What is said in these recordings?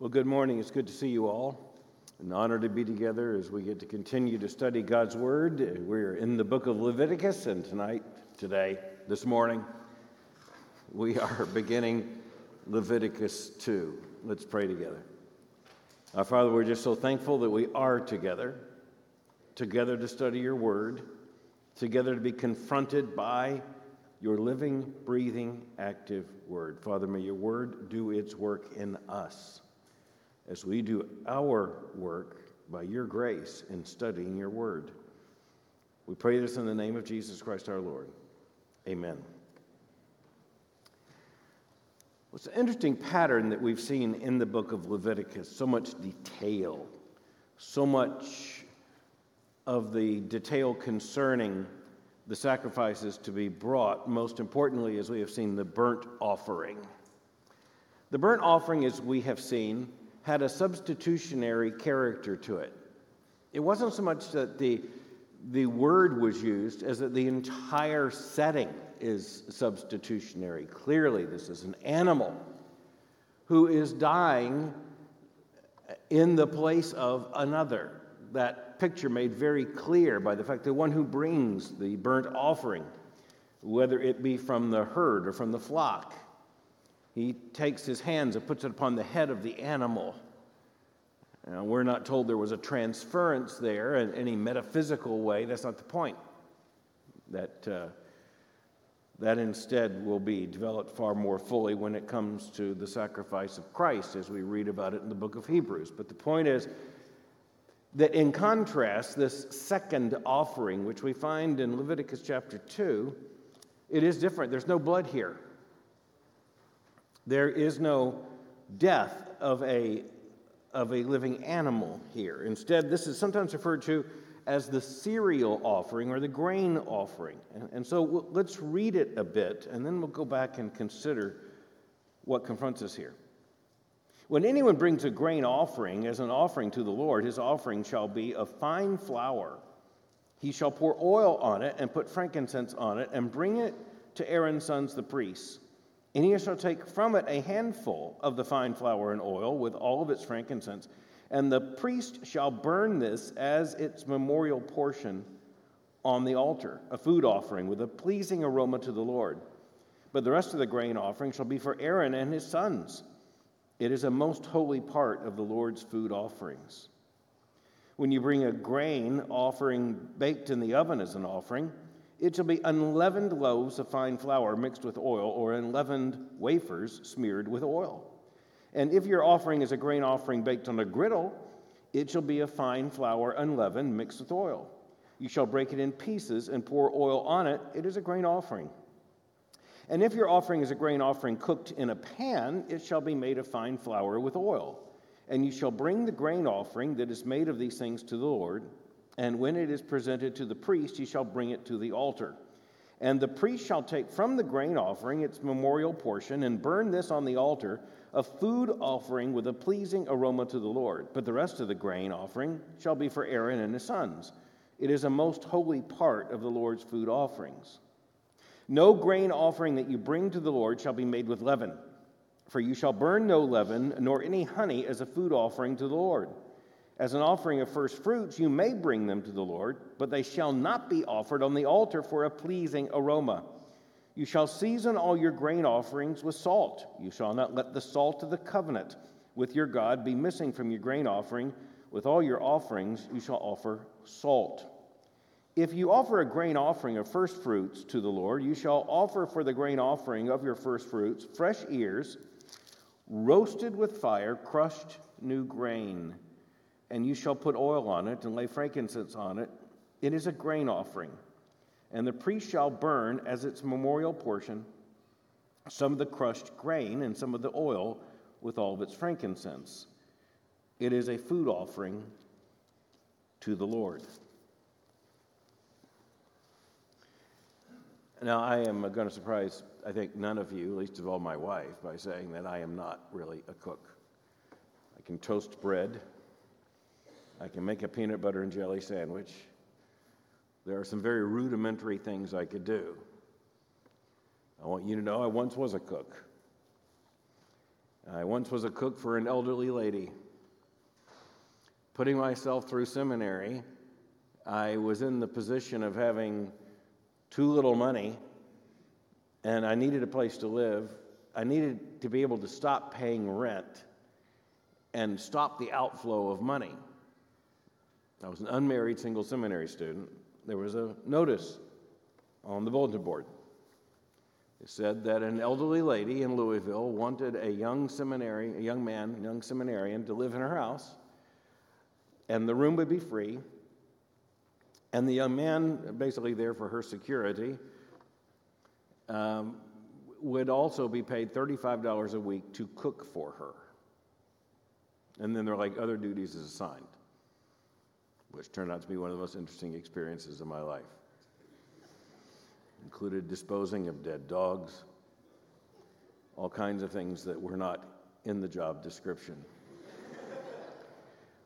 Well, good morning. It's good to see you all. An honor to be together as we get to continue to study God's Word. We're in the book of Leviticus, and tonight, today, this morning, we are beginning Leviticus 2. Let's pray together. Our Father, we're just so thankful that we are together, together to study your Word, together to be confronted by your living, breathing, active Word. Father, may your Word do its work in us as we do our work by your grace in studying your word. We pray this in the name of Jesus Christ our Lord. Amen. Well, it's an interesting pattern that we've seen in the book of Leviticus so much detail, so much of the detail concerning the sacrifices to be brought, most importantly, as we have seen, the burnt offering. The burnt offering, as we have seen, had a substitutionary character to it. It wasn't so much that the, the word was used as that the entire setting is substitutionary. Clearly, this is an animal who is dying in the place of another. That picture made very clear by the fact that one who brings the burnt offering, whether it be from the herd or from the flock, he takes his hands and puts it upon the head of the animal. Now, we're not told there was a transference there in any metaphysical way. That's not the point. That, uh, that instead will be developed far more fully when it comes to the sacrifice of Christ, as we read about it in the book of Hebrews. But the point is that, in contrast, this second offering, which we find in Leviticus chapter 2, it is different. There's no blood here. There is no death of a, of a living animal here. Instead, this is sometimes referred to as the cereal offering or the grain offering. And, and so let's read it a bit, and then we'll go back and consider what confronts us here. When anyone brings a grain offering as an offering to the Lord, his offering shall be of fine flour. He shall pour oil on it and put frankincense on it and bring it to Aaron's sons, the priests. And he shall take from it a handful of the fine flour and oil with all of its frankincense, and the priest shall burn this as its memorial portion on the altar, a food offering with a pleasing aroma to the Lord. But the rest of the grain offering shall be for Aaron and his sons. It is a most holy part of the Lord's food offerings. When you bring a grain offering baked in the oven as an offering, it shall be unleavened loaves of fine flour mixed with oil, or unleavened wafers smeared with oil. And if your offering is a grain offering baked on a griddle, it shall be a fine flour unleavened mixed with oil. You shall break it in pieces and pour oil on it. It is a grain offering. And if your offering is a grain offering cooked in a pan, it shall be made of fine flour with oil. And you shall bring the grain offering that is made of these things to the Lord. And when it is presented to the priest, he shall bring it to the altar. And the priest shall take from the grain offering its memorial portion and burn this on the altar, a food offering with a pleasing aroma to the Lord. But the rest of the grain offering shall be for Aaron and his sons. It is a most holy part of the Lord's food offerings. No grain offering that you bring to the Lord shall be made with leaven, for you shall burn no leaven, nor any honey as a food offering to the Lord. As an offering of first fruits, you may bring them to the Lord, but they shall not be offered on the altar for a pleasing aroma. You shall season all your grain offerings with salt. You shall not let the salt of the covenant with your God be missing from your grain offering. With all your offerings, you shall offer salt. If you offer a grain offering of first fruits to the Lord, you shall offer for the grain offering of your first fruits fresh ears, roasted with fire, crushed new grain and you shall put oil on it and lay frankincense on it. It is a grain offering. And the priest shall burn as its memorial portion some of the crushed grain and some of the oil with all of its frankincense. It is a food offering to the Lord. Now, I am going to surprise, I think, none of you, least of all my wife, by saying that I am not really a cook. I can toast bread. I can make a peanut butter and jelly sandwich. There are some very rudimentary things I could do. I want you to know I once was a cook. I once was a cook for an elderly lady. Putting myself through seminary, I was in the position of having too little money and I needed a place to live. I needed to be able to stop paying rent and stop the outflow of money. I was an unmarried single seminary student. There was a notice on the bulletin board. It said that an elderly lady in Louisville wanted a young seminary, a young man, a young seminarian to live in her house, and the room would be free. And the young man, basically there for her security, um, would also be paid $35 a week to cook for her. And then there are like other duties assigned, which turned out to be one of the most interesting experiences of my life included disposing of dead dogs, all kinds of things that were not in the job description.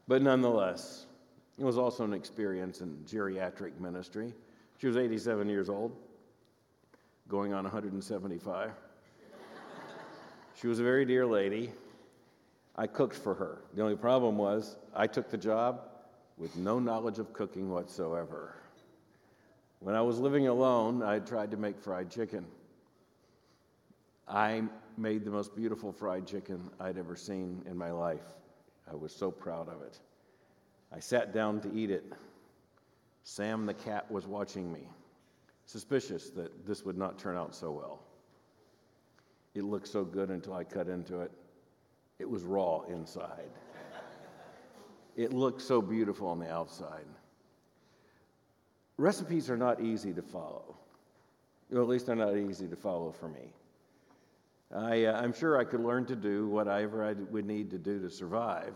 but nonetheless, it was also an experience in geriatric ministry. She was 87 years old, going on 175. she was a very dear lady. I cooked for her. The only problem was I took the job with no knowledge of cooking whatsoever. When I was living alone, I tried to make fried chicken. I made the most beautiful fried chicken I'd ever seen in my life. I was so proud of it. I sat down to eat it. Sam the cat was watching me, suspicious that this would not turn out so well. It looked so good until I cut into it. It was raw inside. It looks so beautiful on the outside recipes are not easy to follow. Or at least they're not easy to follow for me. I, uh, I'm sure I could learn to do whatever I would need to do to survive.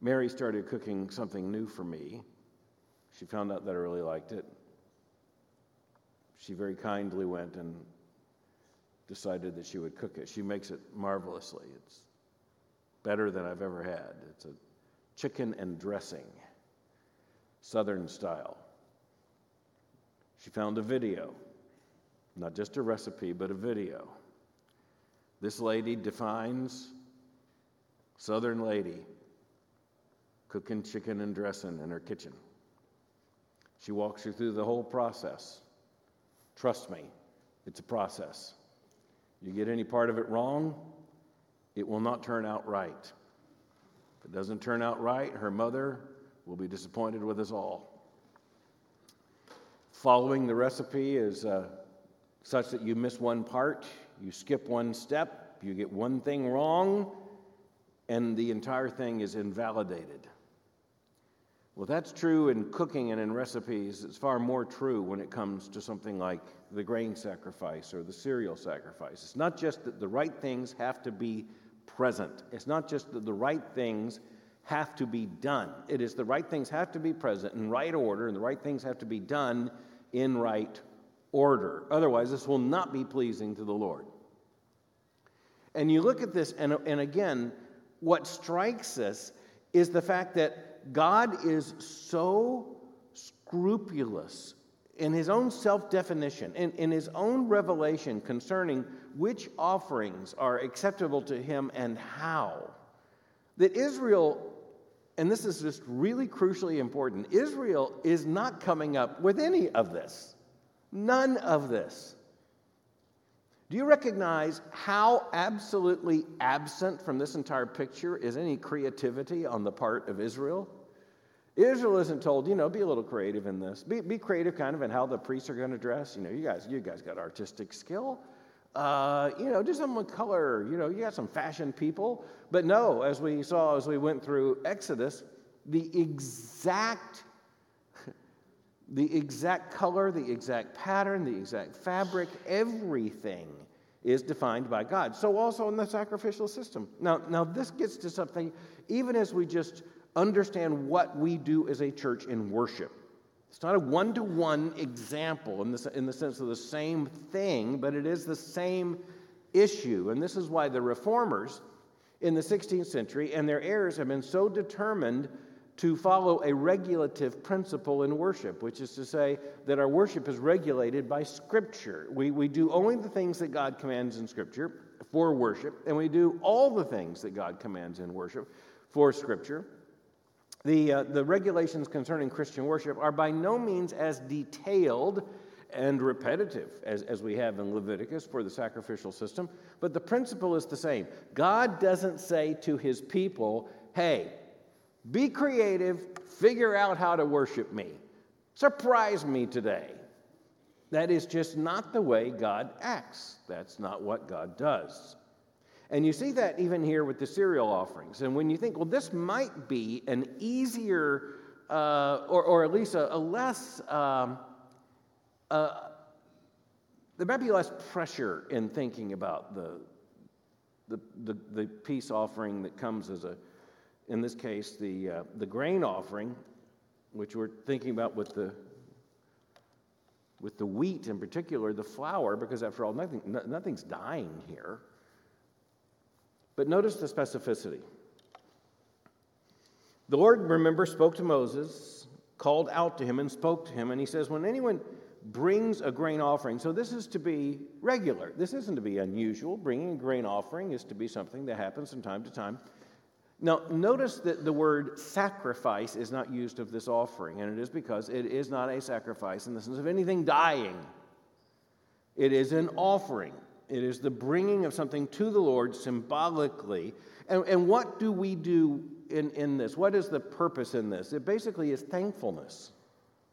Mary started cooking something new for me. She found out that I really liked it. She very kindly went and decided that she would cook it. She makes it marvelously. It's better than I've ever had. It's a chicken and dressing, Southern style. She found a video, not just a recipe, but a video. This lady defines Southern lady cooking chicken and dressing in her kitchen. She walks you through the whole process. Trust me, it's a process. You get any part of it wrong, it will not turn out right If it doesn't turn out right, her mother will be disappointed with us all. Following the recipe is uh, such that you miss one part, you skip one step, you get one thing wrong, and the entire thing is invalidated. Well, that's true in cooking and in recipes. It's far more true when it comes to something like the grain sacrifice or the cereal sacrifice. It's not just that the right things have to be present. It's not just that the right things have to be done, it is the right things have to be present in right order, and the right things have to be done in right order. Otherwise, this will not be pleasing to the Lord. And you look at this, and, and again, what strikes us is the fact that God is so scrupulous in his own self definition, in, in his own revelation concerning which offerings are acceptable to him and how, that Israel, and this is just really crucially important, Israel is not coming up with any of this. None of this. Do you recognize how absolutely absent from this entire picture is any creativity on the part of Israel? Israel isn't told, you know, be a little creative in this. Be, be creative kind of in how the priests are going to dress. You know, you guys, you guys got artistic skill. Uh, you know, do something with color. You know, you got some fashion people. But no, as we saw as we went through Exodus, the exact the exact color, the exact pattern, the exact fabric, everything is defined by God. So also in the sacrificial system. Now, now this gets to something, even as we just understand what we do as a church in worship. It's not a one to one example in, this, in the sense of the same thing, but it is the same issue. And this is why the reformers in the 16th century and their heirs have been so determined to follow a regulative principle in worship, which is to say that our worship is regulated by Scripture. We, we do only the things that God commands in Scripture for worship, and we do all the things that God commands in worship for Scripture. The, uh, the regulations concerning Christian worship are by no means as detailed and repetitive as, as we have in Leviticus for the sacrificial system, but the principle is the same. God doesn't say to his people, hey, be creative, figure out how to worship me, surprise me today. That is just not the way God acts. That's not what God does. And you see that even here with the cereal offerings. And when you think, well, this might be an easier, uh, or, or at least a, a less, um, uh, there might be less pressure in thinking about the, the, the, the peace offering that comes as a, in this case, the, uh, the grain offering, which we're thinking about with the, with the wheat in particular, the flour, because after all, nothing, nothing's dying here. But notice the specificity. The Lord, remember, spoke to Moses, called out to him, and spoke to him. And he says, When anyone brings a grain offering, so this is to be regular. This isn't to be unusual. Bringing a grain offering is to be something that happens from time to time. Now, notice that the word sacrifice is not used of this offering, and it is because it is not a sacrifice in the sense of anything dying. It is an offering. It is the bringing of something to the Lord symbolically. And, and what do we do in, in this? What is the purpose in this? It basically is thankfulness.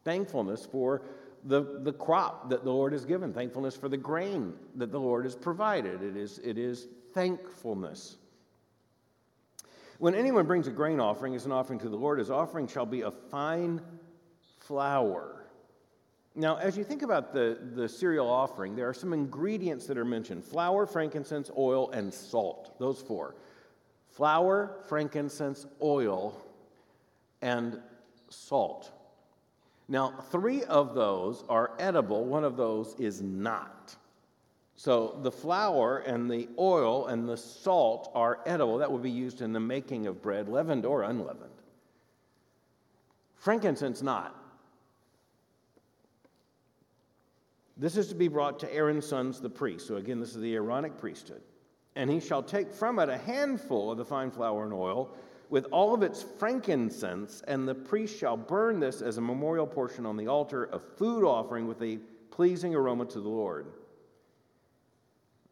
Thankfulness for the, the crop that the Lord has given, thankfulness for the grain that the Lord has provided. It is, it is thankfulness. When anyone brings a grain offering as an offering to the Lord, his offering shall be a fine flour now, as you think about the, the cereal offering, there are some ingredients that are mentioned flour, frankincense, oil, and salt. Those four flour, frankincense, oil, and salt. Now, three of those are edible, one of those is not. So the flour and the oil and the salt are edible. That would be used in the making of bread, leavened or unleavened. Frankincense, not. This is to be brought to Aaron's sons, the priests. So again, this is the Aaronic priesthood. And he shall take from it a handful of the fine flour and oil with all of its frankincense, and the priest shall burn this as a memorial portion on the altar, a food offering with a pleasing aroma to the Lord.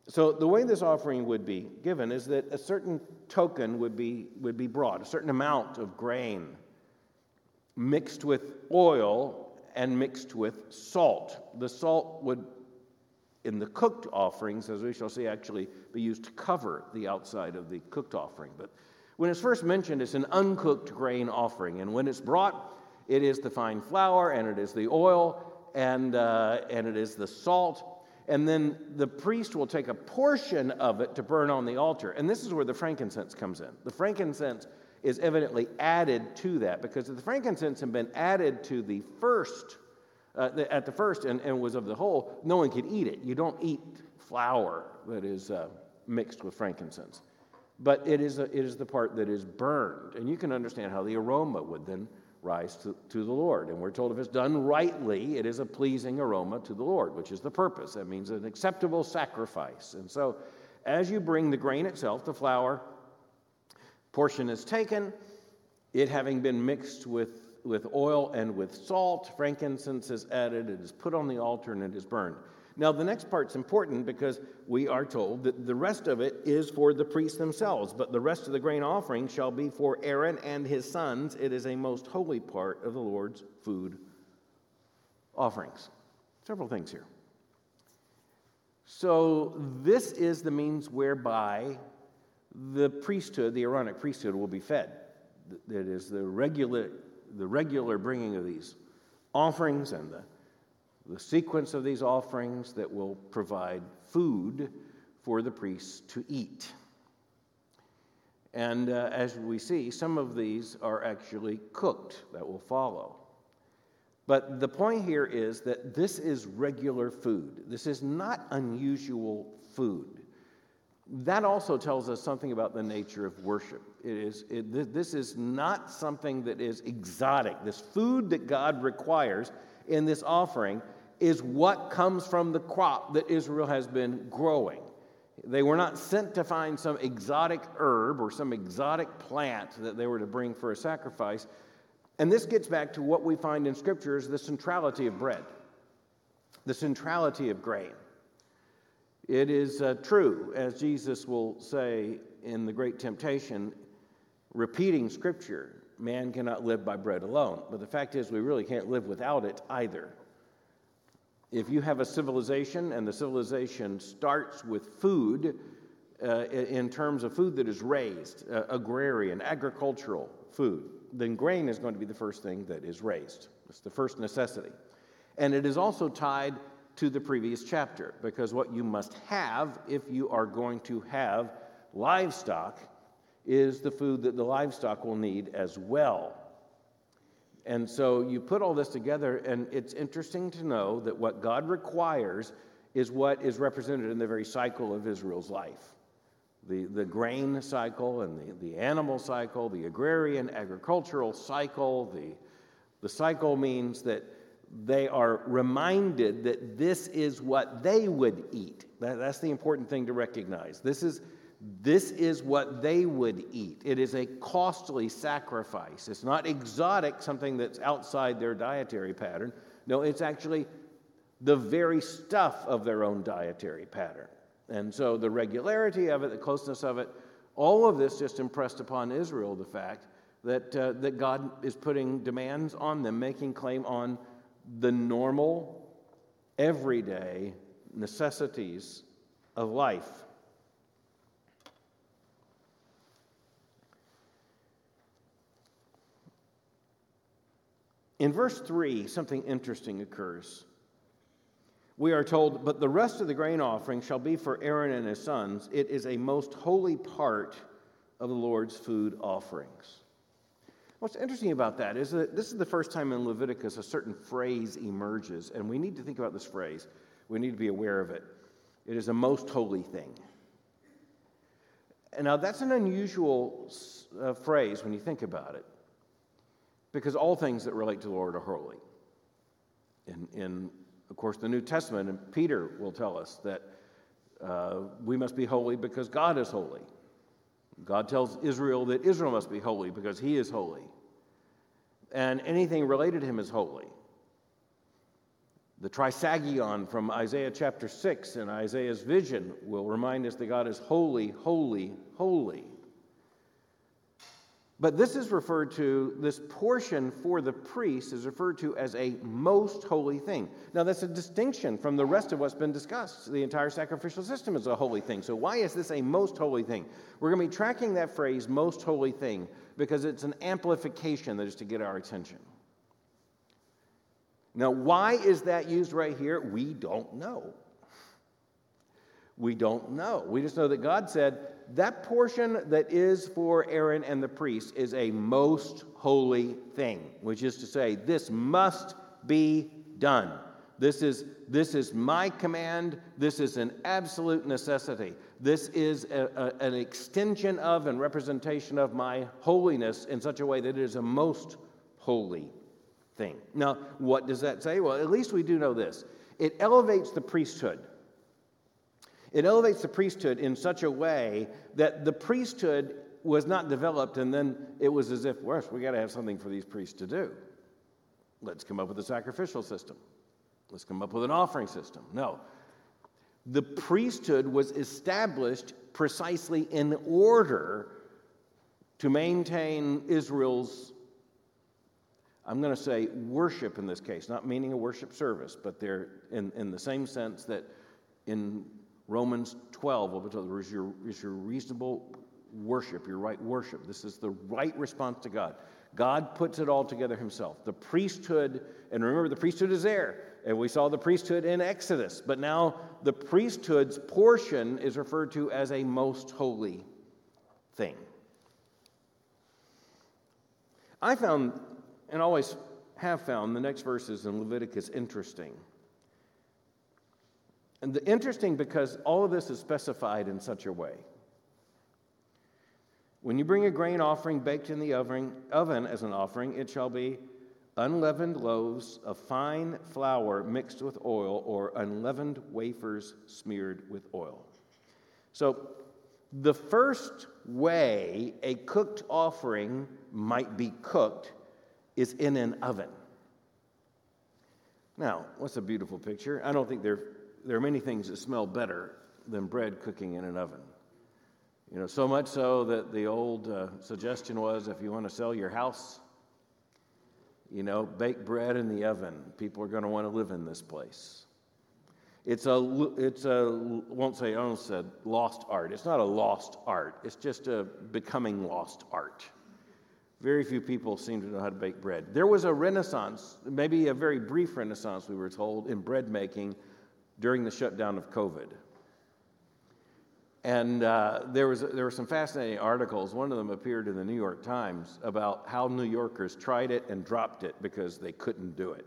So the way this offering would be given is that a certain token would be, would be brought, a certain amount of grain mixed with oil and mixed with salt. The salt would, in the cooked offerings, as we shall see, actually be used to cover the outside of the cooked offering. But when it's first mentioned, it's an uncooked grain offering. And when it's brought, it is the fine flour, and it is the oil, and, uh, and it is the salt. And then the priest will take a portion of it to burn on the altar. And this is where the frankincense comes in. The frankincense is evidently added to that because if the frankincense had been added to the first, uh, the, at the first and, and, was of the whole, no one could eat it. You don't eat flour that is uh, mixed with frankincense. But it is, a, it is the part that is burned. And you can understand how the aroma would then rise to, to the Lord. And we're told if it's done rightly, it is a pleasing aroma to the Lord, which is the purpose. That means an acceptable sacrifice. And so, as you bring the grain itself, the flour, Portion is taken, it having been mixed with, with oil and with salt, frankincense is added, it is put on the altar, and it is burned. Now, the next part's important because we are told that the rest of it is for the priests themselves, but the rest of the grain offering shall be for Aaron and his sons. It is a most holy part of the Lord's food offerings. Several things here. So, this is the means whereby the priesthood, the Aaronic priesthood, will be fed. That is the regular, the regular bringing of these offerings and the, the sequence of these offerings that will provide food for the priests to eat. And uh, as we see, some of these are actually cooked that will follow. But the point here is that this is regular food. This is not unusual food. That also tells us something about the nature of worship. It is, it, this is not something that is exotic. This food that God requires in this offering is what comes from the crop that Israel has been growing. They were not sent to find some exotic herb or some exotic plant that they were to bring for a sacrifice. And this gets back to what we find in Scripture is the centrality of bread, the centrality of grain. It is uh, true, as Jesus will say in the Great Temptation, repeating Scripture, man cannot live by bread alone. But the fact is, we really can't live without it either. If you have a civilization and the civilization starts with food, uh, in terms of food that is raised, uh, agrarian, agricultural food, then grain is going to be the first thing that is raised. It's the first necessity. And it is also tied to the previous chapter, because what you must have if you are going to have livestock is the food that the livestock will need as well. And so you put all this together, and it's interesting to know that what God requires is what is represented in the very cycle of Israel's life the, the grain cycle and the, the animal cycle, the agrarian agricultural cycle. The, the cycle means that they are reminded that this is what they would eat. That, that's the important thing to recognize. This is, this is what they would eat. It is a costly sacrifice. It's not exotic, something that's outside their dietary pattern. No, it's actually the very stuff of their own dietary pattern. And so the regularity of it, the closeness of it, all of this just impressed upon Israel the fact that, uh, that God is putting demands on them, making claim on the normal, everyday necessities of life. In verse 3, something interesting occurs. We are told, But the rest of the grain offering shall be for Aaron and his sons. It is a most holy part of the Lord's food offerings. What's interesting about that is that this is the first time in Leviticus a certain phrase emerges, and we need to think about this phrase. We need to be aware of it. It is a most holy thing. And now that's an unusual uh, phrase when you think about it, because all things that relate to the Lord are holy. In, in of course, the New Testament, and Peter will tell us that uh, we must be holy because God is holy. God tells Israel that Israel must be holy because he is holy. And anything related to him is holy. The trisagion from Isaiah chapter 6 and Isaiah's vision will remind us that God is holy, holy, holy. But this is referred to, this portion for the priest is referred to as a most holy thing. Now, that's a distinction from the rest of what's been discussed. The entire sacrificial system is a holy thing. So, why is this a most holy thing? We're going to be tracking that phrase, most holy thing, because it's an amplification that is to get our attention. Now, why is that used right here? We don't know. We don't know. We just know that God said, that portion that is for Aaron and the priests is a most holy thing, which is to say, this must be done. This is, this is my command. This is an absolute necessity. This is a, a, an extension of and representation of my holiness in such a way that it is a most holy thing. Now, what does that say? Well, at least we do know this it elevates the priesthood it elevates the priesthood in such a way that the priesthood was not developed and then it was as if, well, we got to have something for these priests to do. Let's come up with a sacrificial system. Let's come up with an offering system. No. The priesthood was established precisely in order to maintain Israel's, I'm going to say worship in this case, not meaning a worship service, but they're in, in the same sense that in Romans 12 will tell you is your, is your reasonable worship, your right worship. This is the right response to God. God puts it all together himself. The priesthood, and remember, the priesthood is there. And we saw the priesthood in Exodus. But now the priesthood's portion is referred to as a most holy thing. I found, and always have found, the next verses in Leviticus interesting. And the, interesting because all of this is specified in such a way. When you bring a grain offering baked in the oven, oven as an offering, it shall be unleavened loaves of fine flour mixed with oil, or unleavened wafers smeared with oil. So, the first way a cooked offering might be cooked is in an oven. Now, what's a beautiful picture? I don't think there, there are many things that smell better than bread cooking in an oven. You know, so much so that the old uh, suggestion was if you want to sell your house, you know, bake bread in the oven. People are going to want to live in this place. It's a, it's a, won't say, I said lost art. It's not a lost art. It's just a becoming lost art. Very few people seem to know how to bake bread. There was a renaissance, maybe a very brief renaissance, we were told, in bread making during the shutdown of COVID. And uh, there, was, there were some fascinating articles. One of them appeared in the New York Times about how New Yorkers tried it and dropped it because they couldn't do it.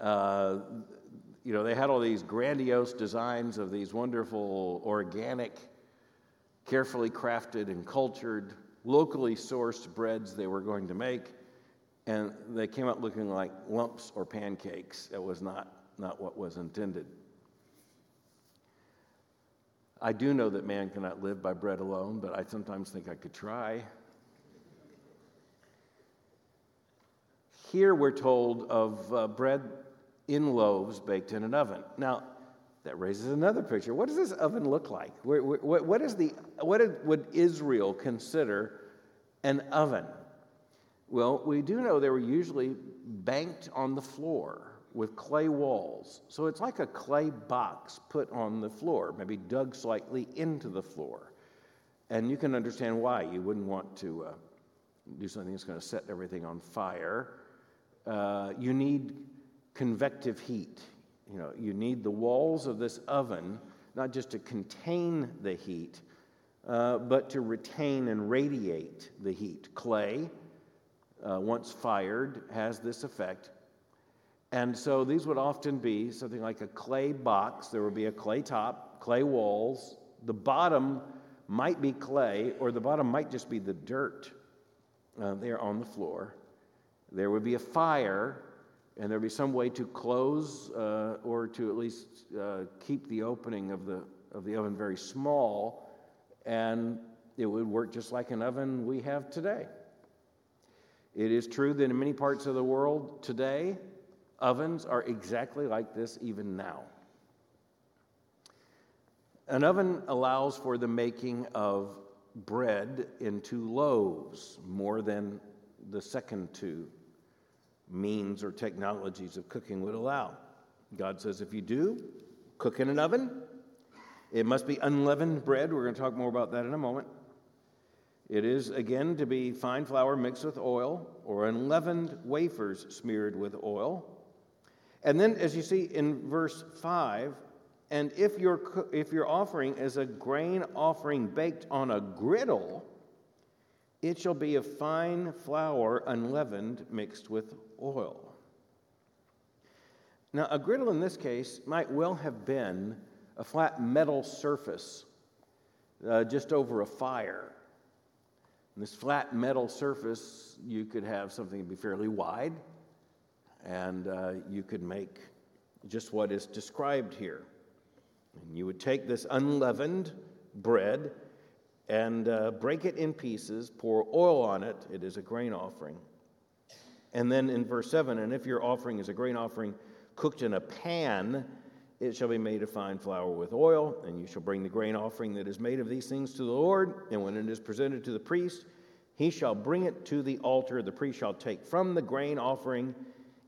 Uh, you know, they had all these grandiose designs of these wonderful, organic, carefully crafted and cultured, locally sourced breads they were going to make, and they came out looking like lumps or pancakes. That was not, not what was intended. I do know that man cannot live by bread alone, but I sometimes think I could try. Here we're told of uh, bread in loaves baked in an oven. Now, that raises another picture. What does this oven look like? What, is the, what would Israel consider an oven? Well, we do know they were usually banked on the floor with clay walls. So it's like a clay box put on the floor, maybe dug slightly into the floor. And you can understand why. You wouldn't want to uh, do something that's going to set everything on fire. Uh, you need convective heat. You know, you need the walls of this oven not just to contain the heat, uh, but to retain and radiate the heat. Clay, uh, once fired, has this effect. And so these would often be something like a clay box. There would be a clay top, clay walls. The bottom might be clay, or the bottom might just be the dirt uh, there on the floor. There would be a fire and there'd be some way to close uh, or to at least uh, keep the opening of the, of the oven very small, and it would work just like an oven we have today. It is true that in many parts of the world today, ovens are exactly like this even now. An oven allows for the making of bread into loaves more than the second two means or technologies of cooking would allow. God says if you do, cook in an oven. It must be unleavened bread. We're going to talk more about that in a moment. It is, again, to be fine flour mixed with oil or unleavened wafers smeared with oil. And then, as you see in verse 5, and if your, if your offering is a grain offering baked on a griddle, it shall be of fine flour unleavened mixed with oil. Now, a griddle in this case might well have been a flat metal surface uh, just over a fire. And this flat metal surface, you could have something be fairly wide, and uh, you could make just what is described here. And you would take this unleavened bread and uh, break it in pieces, pour oil on it. It is a grain offering. And then in verse 7 and if your offering is a grain offering cooked in a pan, it shall be made of fine flour with oil, and you shall bring the grain offering that is made of these things to the Lord. And when it is presented to the priest, he shall bring it to the altar. The priest shall take from the grain offering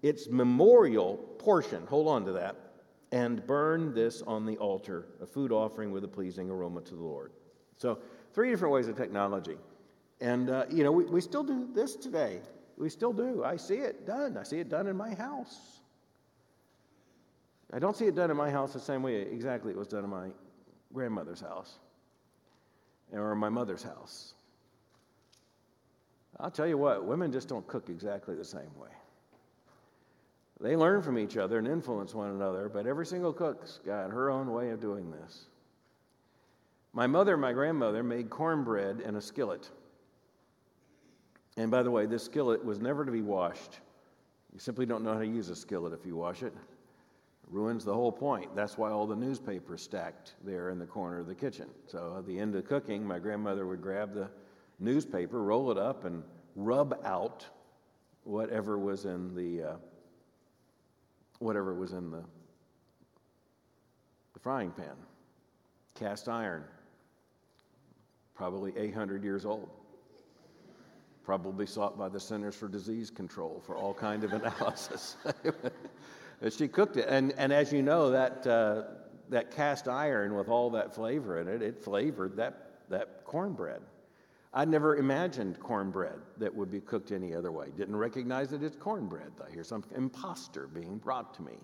its memorial portion, hold on to that, and burn this on the altar, a food offering with a pleasing aroma to the Lord. So, three different ways of technology. And, uh, you know, we, we still do this today. We still do. I see it done. I see it done in my house. I don't see it done in my house the same way exactly it was done in my grandmother's house or my mother's house. I'll tell you what, women just don't cook exactly the same way. They learn from each other and influence one another, but every single cook's got her own way of doing this. My mother and my grandmother made cornbread in a skillet. And by the way, this skillet was never to be washed. You simply don't know how to use a skillet if you wash it. it ruins the whole point. That's why all the newspapers stacked there in the corner of the kitchen. So at the end of cooking, my grandmother would grab the newspaper, roll it up, and rub out whatever was in the uh, whatever was in the, the frying pan. Cast iron, probably 800 years old probably sought by the Centers for Disease Control for all kind of analysis. she cooked it, and, and as you know, that, uh, that cast iron with all that flavor in it, it flavored that, that cornbread. I never imagined cornbread that would be cooked any other way. Didn't recognize it as cornbread. I hear some impostor being brought to me.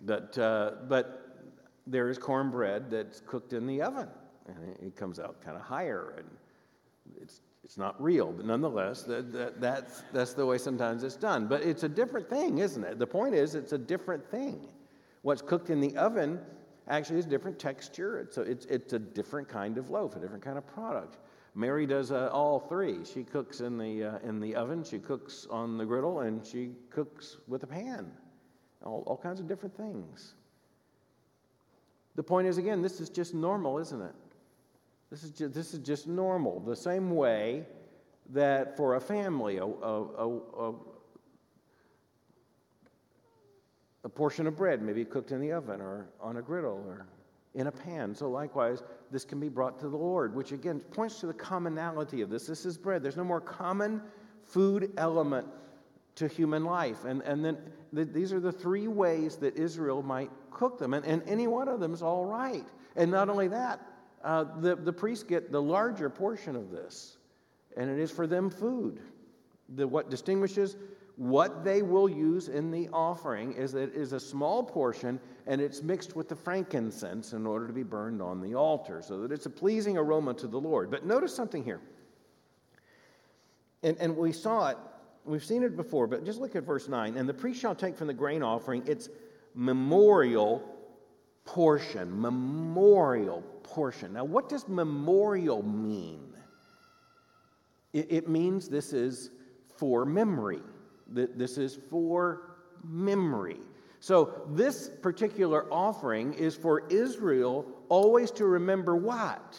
But, uh, but there is cornbread that's cooked in the oven, and it comes out kind of higher, and it's it's not real, but nonetheless, that, that, that's, that's the way sometimes it's done. But it's a different thing, isn't it? The point is, it's a different thing. What's cooked in the oven actually is different texture. It's a, it's, it's a different kind of loaf, a different kind of product. Mary does uh, all three. She cooks in the, uh, in the oven, she cooks on the griddle, and she cooks with a pan. All, all kinds of different things. The point is, again, this is just normal, isn't it? This is just, this is just normal. The same way that for a family, a, a, a, a portion of bread may be cooked in the oven or on a griddle or in a pan. So, likewise, this can be brought to the Lord, which again points to the commonality of this. This is bread. There's no more common food element to human life. And, and then the, these are the three ways that Israel might cook them. And, and any one of them is all right. And not only that, uh, the, the priests get the larger portion of this, and it is for them food. The, what distinguishes what they will use in the offering is it is a small portion and it's mixed with the frankincense in order to be burned on the altar so that it's a pleasing aroma to the Lord. But notice something here. And, and we saw it, we've seen it before, but just look at verse 9. And the priest shall take from the grain offering its memorial portion, memorial portion. Now, what does memorial mean? It, it means this is for memory. This is for memory. So, this particular offering is for Israel always to remember what?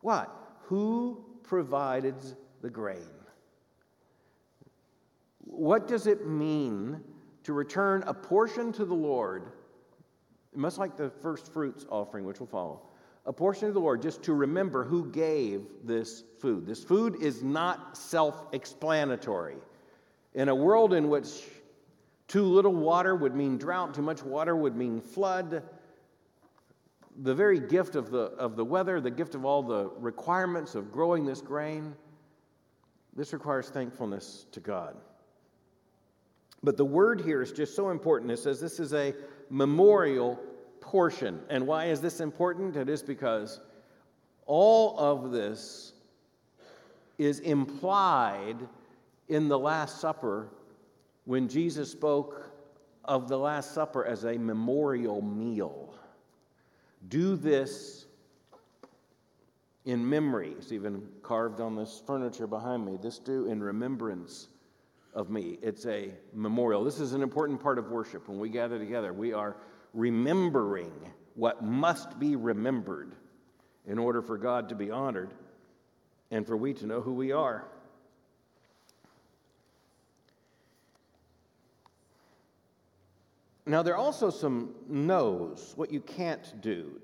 What? Who provided the grain? What does it mean to return a portion to the Lord much like the first fruits offering, which will follow, a portion of the Lord just to remember who gave this food. This food is not self explanatory. In a world in which too little water would mean drought, too much water would mean flood, the very gift of the, of the weather, the gift of all the requirements of growing this grain, this requires thankfulness to God. But the word here is just so important. It says this is a memorial portion. And why is this important? It is because all of this is implied in the Last Supper when Jesus spoke of the Last Supper as a memorial meal. Do this in memory. It's even carved on this furniture behind me. This do in remembrance of me. It's a memorial. This is an important part of worship. When we gather together, we are remembering what must be remembered in order for God to be honored and for we to know who we are. Now, there are also some no's, what you can't do.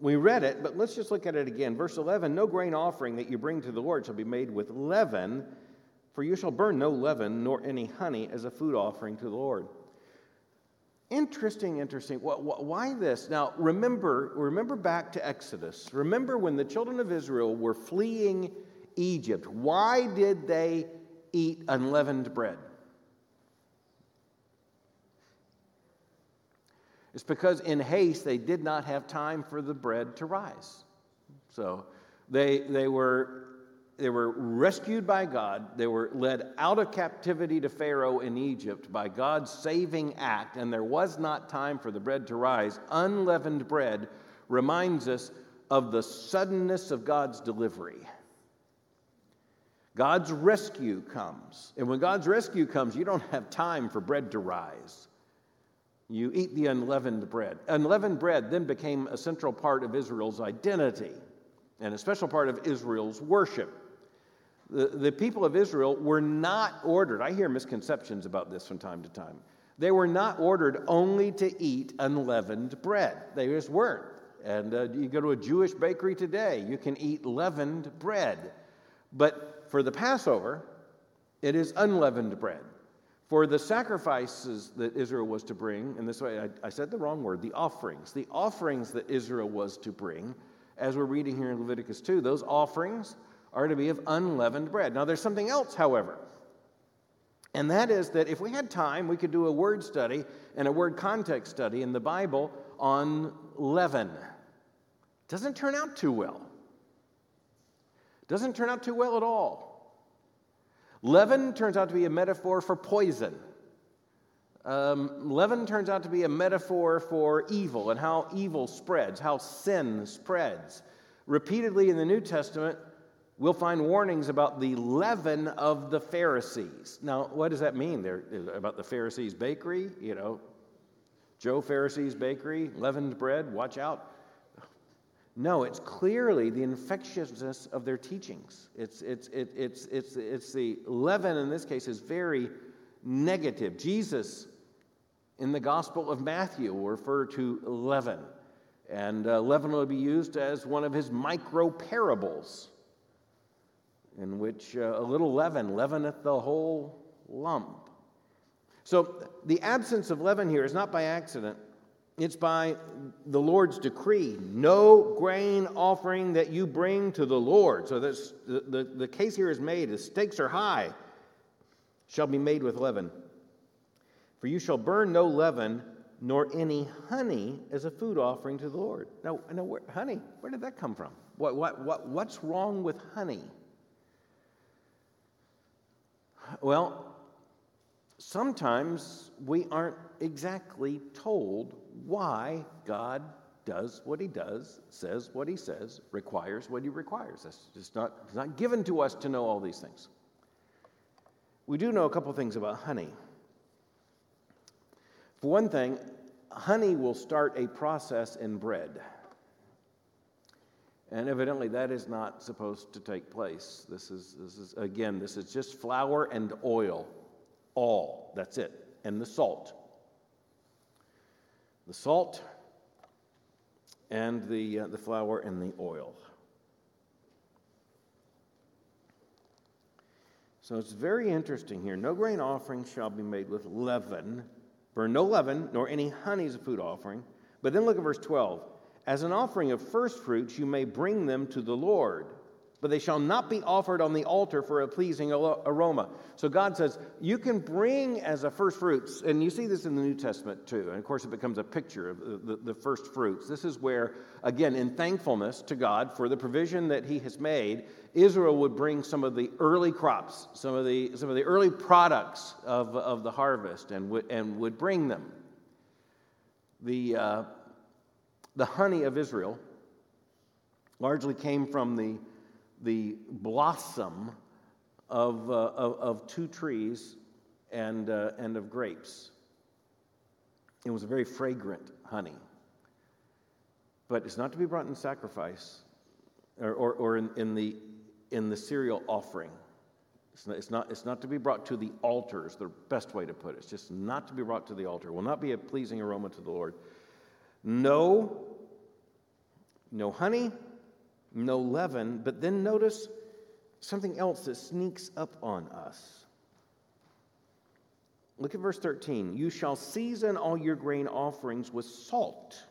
We read it, but let's just look at it again. Verse 11 No grain offering that you bring to the Lord shall be made with leaven, for you shall burn no leaven nor any honey as a food offering to the Lord. Interesting, interesting. Why this? Now, remember, remember back to Exodus. Remember when the children of Israel were fleeing Egypt. Why did they eat unleavened bread? It's because in haste they did not have time for the bread to rise. So they, they were they were rescued by God. They were led out of captivity to Pharaoh in Egypt by God's saving act, and there was not time for the bread to rise. Unleavened bread reminds us of the suddenness of God's delivery. God's rescue comes. And when God's rescue comes, you don't have time for bread to rise. You eat the unleavened bread. Unleavened bread then became a central part of Israel's identity and a special part of Israel's worship. The, the people of Israel were not ordered, I hear misconceptions about this from time to time. They were not ordered only to eat unleavened bread, they just weren't. And uh, you go to a Jewish bakery today, you can eat leavened bread. But for the Passover, it is unleavened bread. For the sacrifices that Israel was to bring, and this way I, I said the wrong word, the offerings, the offerings that Israel was to bring, as we're reading here in Leviticus 2, those offerings are to be of unleavened bread. Now, there's something else, however, and that is that if we had time, we could do a word study and a word context study in the Bible on leaven. Doesn't turn out too well. Doesn't turn out too well at all. Leaven turns out to be a metaphor for poison. Um, leaven turns out to be a metaphor for evil and how evil spreads, how sin spreads. Repeatedly in the New Testament, we'll find warnings about the leaven of the Pharisees. Now, what does that mean? They're, about the Pharisees' bakery, you know, Joe Pharisee's bakery, leavened bread, watch out. No, it's clearly the infectiousness of their teachings. It's, it's, it, it's, it's, it's the leaven in this case is very negative. Jesus in the Gospel of Matthew will refer to leaven, and uh, leaven will be used as one of his micro parables in which uh, a little leaven leaveneth the whole lump. So the absence of leaven here is not by accident. It's by the Lord's decree. No grain offering that you bring to the Lord. So this, the, the, the case here is made, the stakes are high, shall be made with leaven. For you shall burn no leaven, nor any honey as a food offering to the Lord. Now, now where, honey, where did that come from? What, what, what, what's wrong with honey? Well, sometimes we aren't exactly told why God does what he does, says what he says, requires what he requires. That's just not, it's not given to us to know all these things. We do know a couple things about honey. For one thing, honey will start a process in bread. And evidently, that is not supposed to take place. This is, this is, again, this is just flour and oil. All. That's it. And the salt. The salt and the, uh, the flour and the oil. So it's very interesting here. No grain offering shall be made with leaven. Burn no leaven, nor any honey as a food offering. But then look at verse 12. As an offering of first fruits, you may bring them to the Lord, but they shall not be offered on the altar for a pleasing aroma. So God says, you can bring as a first fruits, and you see this in the New Testament too. And of course, it becomes a picture of the, the first fruits. This is where, again, in thankfulness to God for the provision that He has made, Israel would bring some of the early crops, some of the, some of the early products of, of the harvest, and would, and would bring them. The, uh, the honey of Israel largely came from the, the blossom of, uh, of, of, two trees and, uh, and of grapes. It was a very fragrant honey. But it's not to be brought in sacrifice or, or, or in, in, the, in the cereal offering. It's not, it's, not, it's not to be brought to the altar, is the best way to put it. It's just not to be brought to the altar. It will not be a pleasing aroma to the Lord. No, no honey, no leaven, but then notice something else that sneaks up on us. Look at verse 13. You shall season all your grain offerings with salt.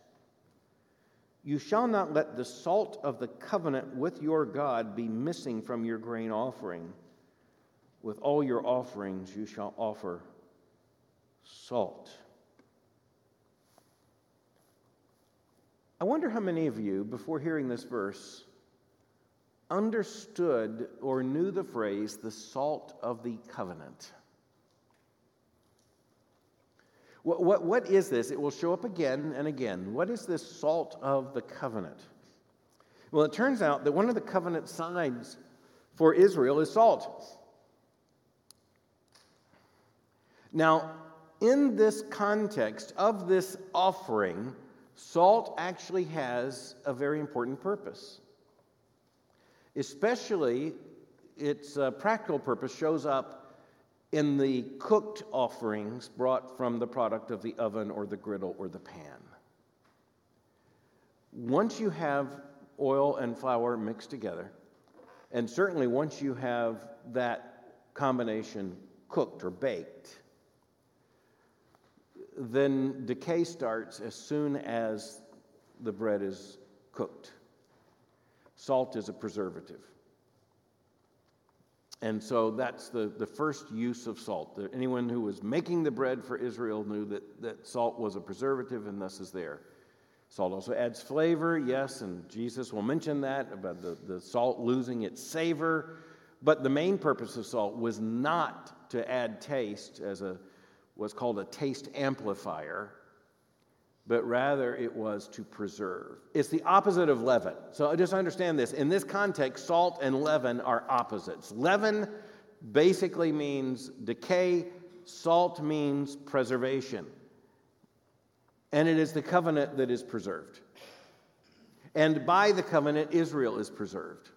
You shall not let the salt of the covenant with your God be missing from your grain offering. With all your offerings, you shall offer salt. I wonder how many of you, before hearing this verse, understood or knew the phrase the salt of the covenant. What, what, what is this? It will show up again and again. What is this salt of the covenant? Well, it turns out that one of the covenant signs for Israel is salt. Now, in this context of this offering, salt actually has a very important purpose. Especially, its uh, practical purpose shows up in the cooked offerings brought from the product of the oven or the griddle or the pan. Once you have oil and flour mixed together, and certainly once you have that combination cooked or baked, then decay starts as soon as the bread is cooked. Salt is a preservative. And so that's the, the first use of salt. Anyone who was making the bread for Israel knew that, that salt was a preservative and thus is there. Salt also adds flavor, yes, and Jesus will mention that about the, the salt losing its savor. But the main purpose of salt was not to add taste as a what's called a taste amplifier, but rather it was to preserve. It's the opposite of leaven. So just understand this. In this context, salt and leaven are opposites. Leaven basically means decay, salt means preservation and it is the covenant that is preserved. And by the covenant, Israel is preserved.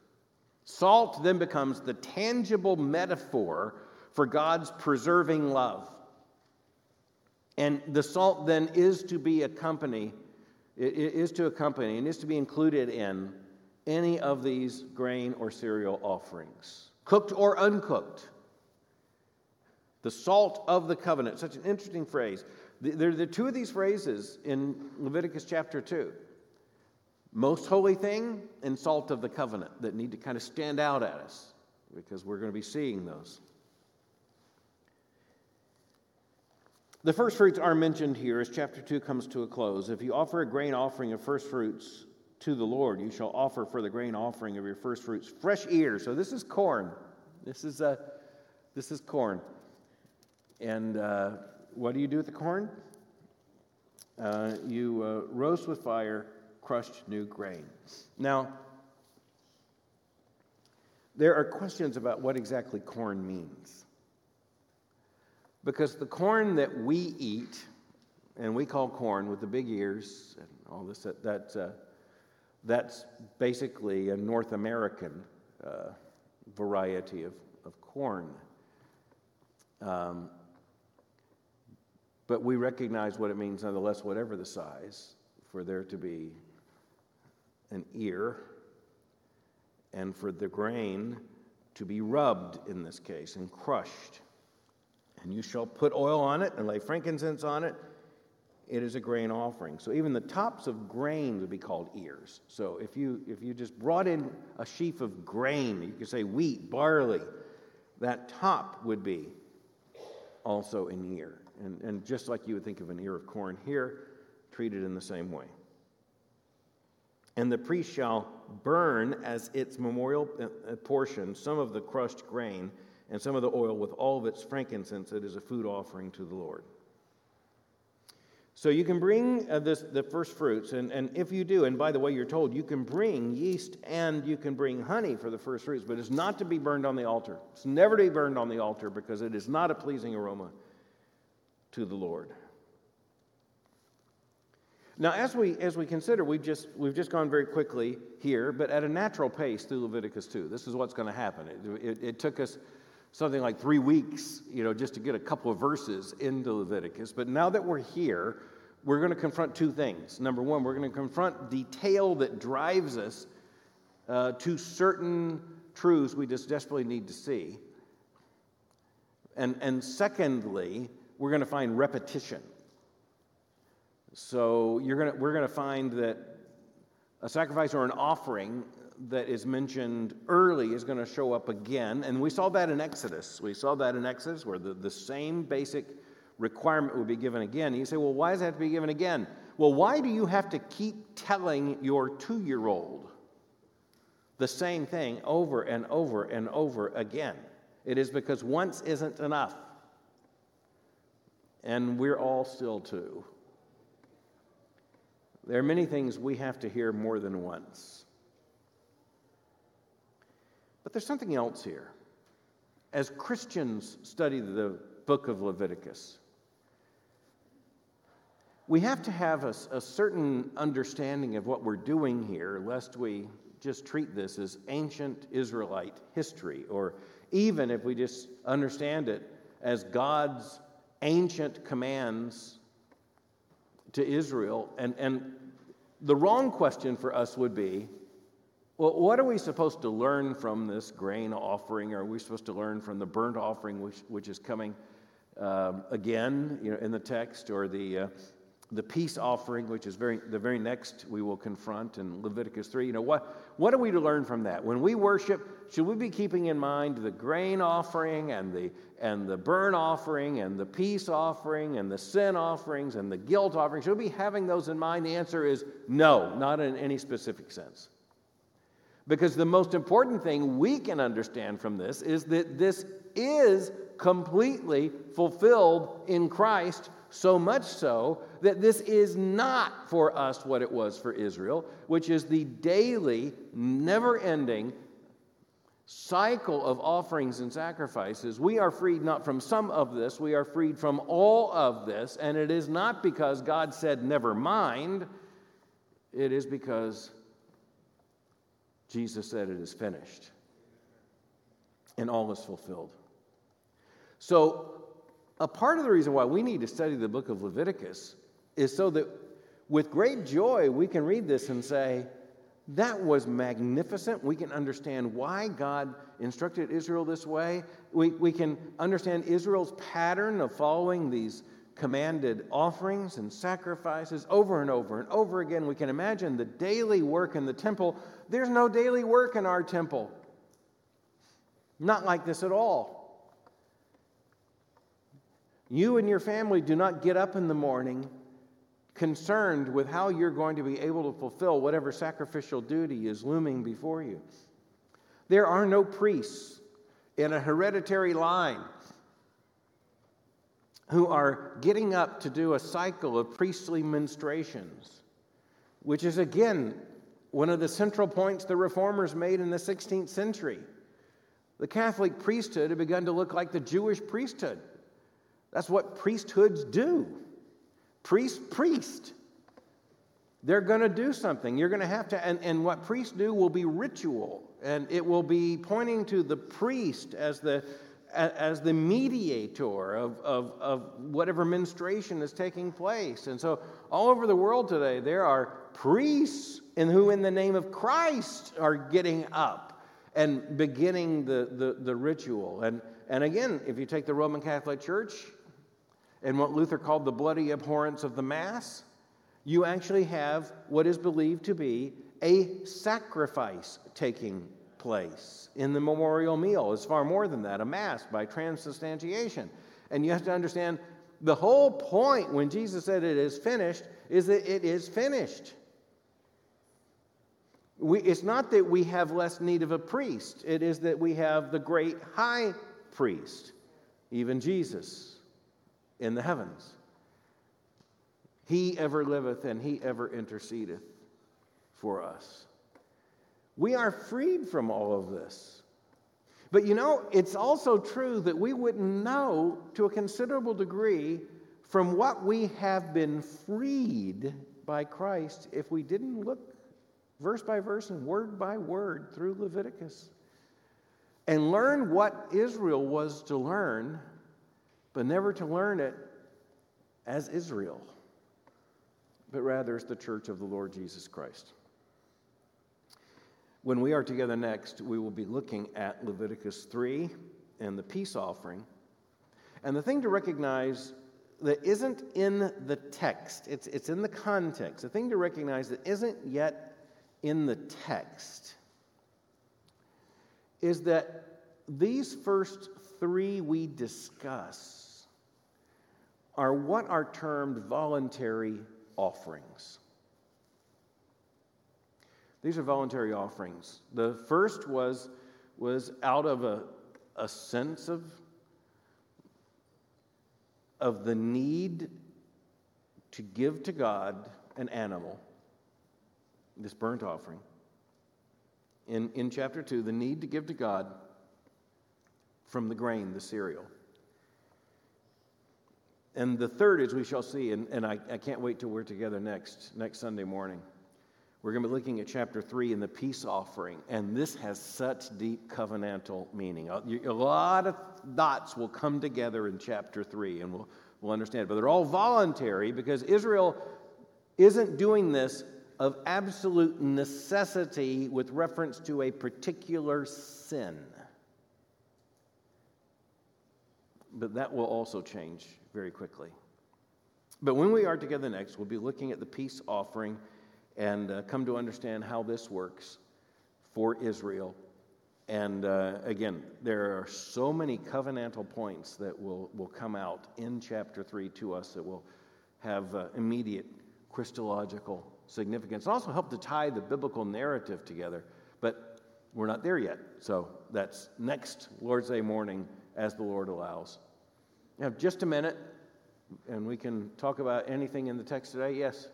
Salt then becomes the tangible metaphor for God's preserving love. And the salt then is to be accompany, is to accompany and is to be included in any of these grain or cereal offerings, cooked or uncooked. The salt of the covenant, such an interesting phrase. There are two of these phrases in Leviticus chapter 2 most holy thing and salt of the covenant that need to kind of stand out at us because we're going to be seeing those. The first fruits are mentioned here as chapter 2 comes to a close. If you offer a grain offering of first fruits to the Lord, you shall offer for the grain offering of your first fruits fresh ears. So this is corn. This is, a, this is corn. And uh, what do you do with the corn? Uh, you uh, roast with fire crushed new grain. Now, there are questions about what exactly corn means. Because the corn that we eat, and we call corn with the big ears and all this, that, that uh, that's basically a North American uh, variety of, of corn. Um, but we recognize what it means, nonetheless, whatever the size, for there to be an ear and for the grain to be rubbed in this case and crushed. And you shall put oil on it and lay frankincense on it. It is a grain offering. So even the tops of grain would be called ears. So if you if you just brought in a sheaf of grain, you could say wheat, barley, that top would be also an ear. And, and just like you would think of an ear of corn here, treated in the same way. And the priest shall burn as its memorial uh, uh, portion some of the crushed grain and some of the oil with all of its frankincense. It is a food offering to the Lord. So you can bring uh, this, the first fruits, and, and if you do, and by the way, you're told you can bring yeast and you can bring honey for the first fruits, but it's not to be burned on the altar. It's never to be burned on the altar because it is not a pleasing aroma to the Lord. Now, as we, as we consider, we've just, we've just gone very quickly here, but at a natural pace through Leviticus 2. This is what's going to happen. It, it, it, took us something like three weeks, you know, just to get a couple of verses into Leviticus. But now that we're here, we're going to confront two things. Number one, we're going to confront the tale that drives us uh, to certain truths we just desperately need to see. And, and secondly, we're going to find repetition. So you're to, we're going to find that a sacrifice or an offering that is mentioned early is going to show up again. And we saw that in Exodus. We saw that in Exodus where the, the same basic requirement would be given again. you say, well, why does that have to be given again? Well, why do you have to keep telling your two year old the same thing over and over and over again? It is because once isn't enough and we're all still too. There are many things we have to hear more than once. But there's something else here. As Christians study the book of Leviticus, we have to have a, a, certain understanding of what we're doing here, lest we just treat this as ancient Israelite history, or even if we just understand it as God's ancient commands to Israel. And, and the wrong question for us would be well, what are we supposed to learn from this grain offering? Are we supposed to learn from the burnt offering, which, which is coming um, again you know, in the text, or the, uh, the peace offering, which is very, the very next we will confront in Leviticus 3. You know, what, what are we to learn from that? When we worship, should we be keeping in mind the grain offering and the, and the burn offering and the peace offering and the sin offerings and the guilt offering? Should we be having those in mind? The answer is no, not in any specific sense. Because the most important thing we can understand from this is that this is completely fulfilled in Christ so much so that this is not for us what it was for Israel, which is the daily, never ending cycle of offerings and sacrifices. We are freed not from some of this, we are freed from all of this. And it is not because God said, never mind, it is because Jesus said, it is finished. And all is fulfilled. So, a part of the reason why we need to study the book of Leviticus is so that with great joy we can read this and say, that was magnificent. We can understand why God instructed Israel this way. We, we can understand Israel's pattern of following these commanded offerings and sacrifices over and over and over again. We can imagine the daily work in the temple. There's no daily work in our temple. Not like this at all. You and your family do not get up in the morning concerned with how you're going to be able to fulfill whatever sacrificial duty is looming before you. There are no priests in a hereditary line who are getting up to do a cycle of priestly ministrations, which is again one of the central points the reformers made in the 16th century. The Catholic priesthood had begun to look like the Jewish priesthood. That's what priesthoods do. Priest, priest. They're going to do something. You're going to have to, and, and what priests do will be ritual, and it will be pointing to the priest as the as the mediator of, of, of whatever ministration is taking place. And so, all over the world today, there are priests in who, in the name of Christ, are getting up and beginning the, the, the ritual. And, and again, if you take the Roman Catholic Church, and what Luther called the bloody abhorrence of the Mass, you actually have what is believed to be a sacrifice taking place in the memorial meal. is far more than that, a Mass by transubstantiation. And you have to understand the whole point when Jesus said it is finished is that it is finished. We, it's not that we have less need of a priest, it is that we have the great high priest, even Jesus in the heavens. He ever liveth and he ever intercedeth for us. We are freed from all of this. But you know, it's also true that we wouldn't know to a considerable degree from what we have been freed by Christ if we didn't look verse by verse and word by word through Leviticus and learn what Israel was to learn but never to learn it as Israel, but rather as the church of the Lord Jesus Christ. When we are together next, we will be looking at Leviticus 3 and the peace offering. And the thing to recognize that isn't in the text, it's, it's in the context. The thing to recognize that isn't yet in the text is that these first three we discuss are what are termed voluntary offerings. These are voluntary offerings. The first was, was out of a, a sense of, of the need to give to God an animal, this burnt offering. in, in chapter 2 the need to give to God from the grain, the cereal. And the third, as we shall see, and, and I, I can't wait till we're together next, next Sunday morning. We're going to be looking at chapter 3 in the peace offering, and this has such deep covenantal meaning. Uh, a, a lot of dots will come together in chapter 3, and we'll, we'll understand. But they're all voluntary because Israel isn't doing this of absolute necessity with reference to a particular sin. But that will also change very quickly. But when we are together next, we'll be looking at the peace offering and uh, come to understand how this works for Israel. And uh, again, there are so many covenantal points that will, will come out in chapter 3 to us that will have uh, immediate Christological significance. And Also help to tie the biblical narrative together. But we're not there yet. So that's next Lord's Day morning as the Lord allows. Now, just a minute, and we can talk about anything in the text today. Yes?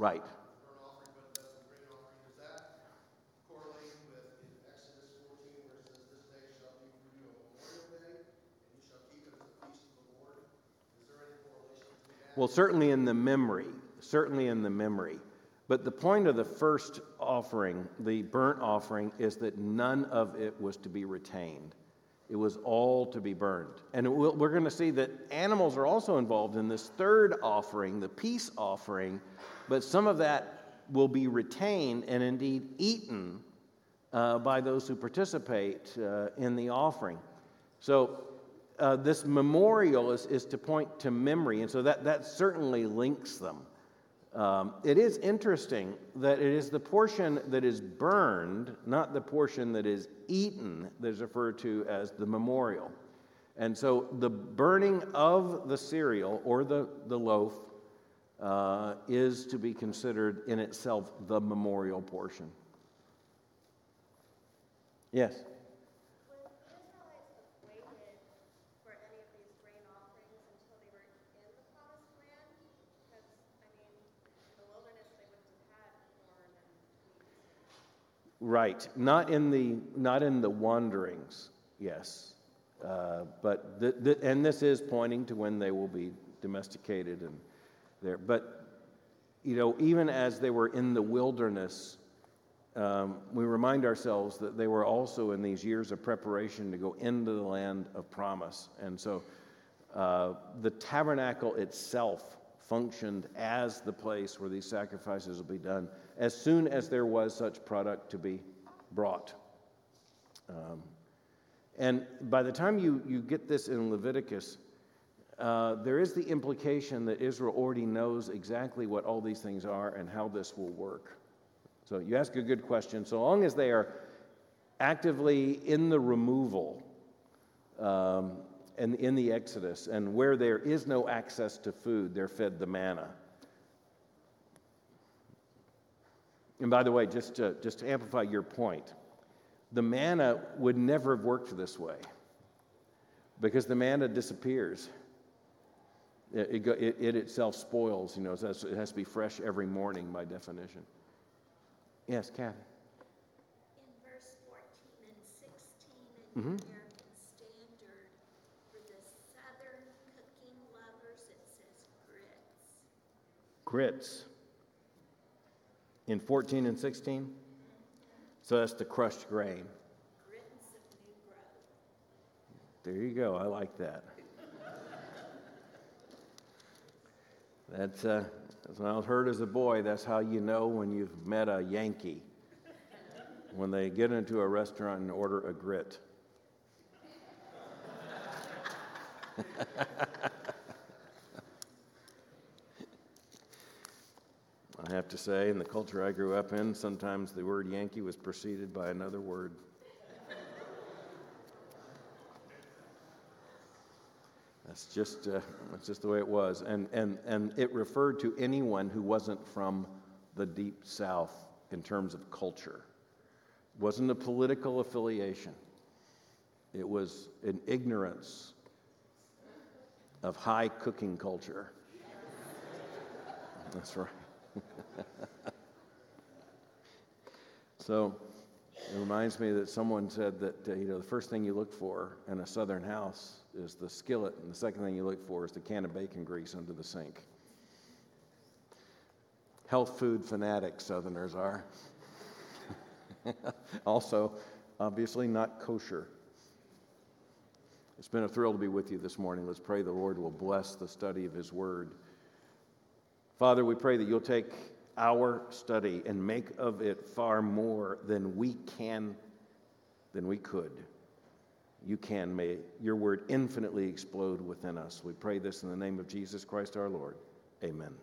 Right. Well, certainly in the memory, certainly in the memory. But the point of the first offering, the burnt offering, is that none of it was to be retained. It was all to be burned. And we're going to see that animals are also involved in this third offering, the peace offering, but some of that will be retained and indeed eaten uh, by those who participate uh, in the offering. So uh, this memorial is, is to point to memory, and so that, that certainly links them. Um, it is interesting that it is the portion that is burned, not the portion that is eaten, that is referred to as the memorial. And so the burning of the cereal or the, the loaf uh, is to be considered in itself the memorial portion. Yes? Right, not in the not in the wanderings, yes, uh, but the, the, and this is pointing to when they will be domesticated and there. But you know, even as they were in the wilderness, um, we remind ourselves that they were also in these years of preparation to go into the land of promise, and so uh, the tabernacle itself functioned as the place where these sacrifices will be done as soon as there was such product to be brought. Um, and by the time you, you get this in Leviticus, uh, there is the implication that Israel already knows exactly what all these things are and how this will work. So you ask a good question. So long as they are actively in the removal um, and in the Exodus, and where there is no access to food, they're fed the manna. And by the way, just to, just to amplify your point, the manna would never have worked this way because the manna disappears. It, it, it, it itself spoils, you know, it has, it has to be fresh every morning by definition. Yes, Kathy. In verse 14 and 16 in mm-hmm. American Standard, for the Southern cooking lovers, it says grits. Grits in 14 and 16. So that's the crushed grain. There you go. I like that. That's, uh, I was heard as a boy. That's how you know when you've met a Yankee. When they get into a restaurant and order a grit. I have to say, in the culture I grew up in, sometimes the word Yankee was preceded by another word. That's just, uh, that's just the way it was. And, and, and it referred to anyone who wasn't from the deep south in terms of culture. It wasn't a political affiliation, it was an ignorance of high cooking culture. That's right. so it reminds me that someone said that uh, you know the first thing you look for in a southern house is the skillet, and the second thing you look for is the can of bacon grease under the sink. Health food fanatics, Southerners are. also, obviously, not kosher. It's been a thrill to be with you this morning. Let's pray the Lord will bless the study of His Word. Father, we pray that you'll take our study and make of it far more than we can, than we could. You can. May your word infinitely explode within us. We pray this in the name of Jesus Christ our Lord. Amen.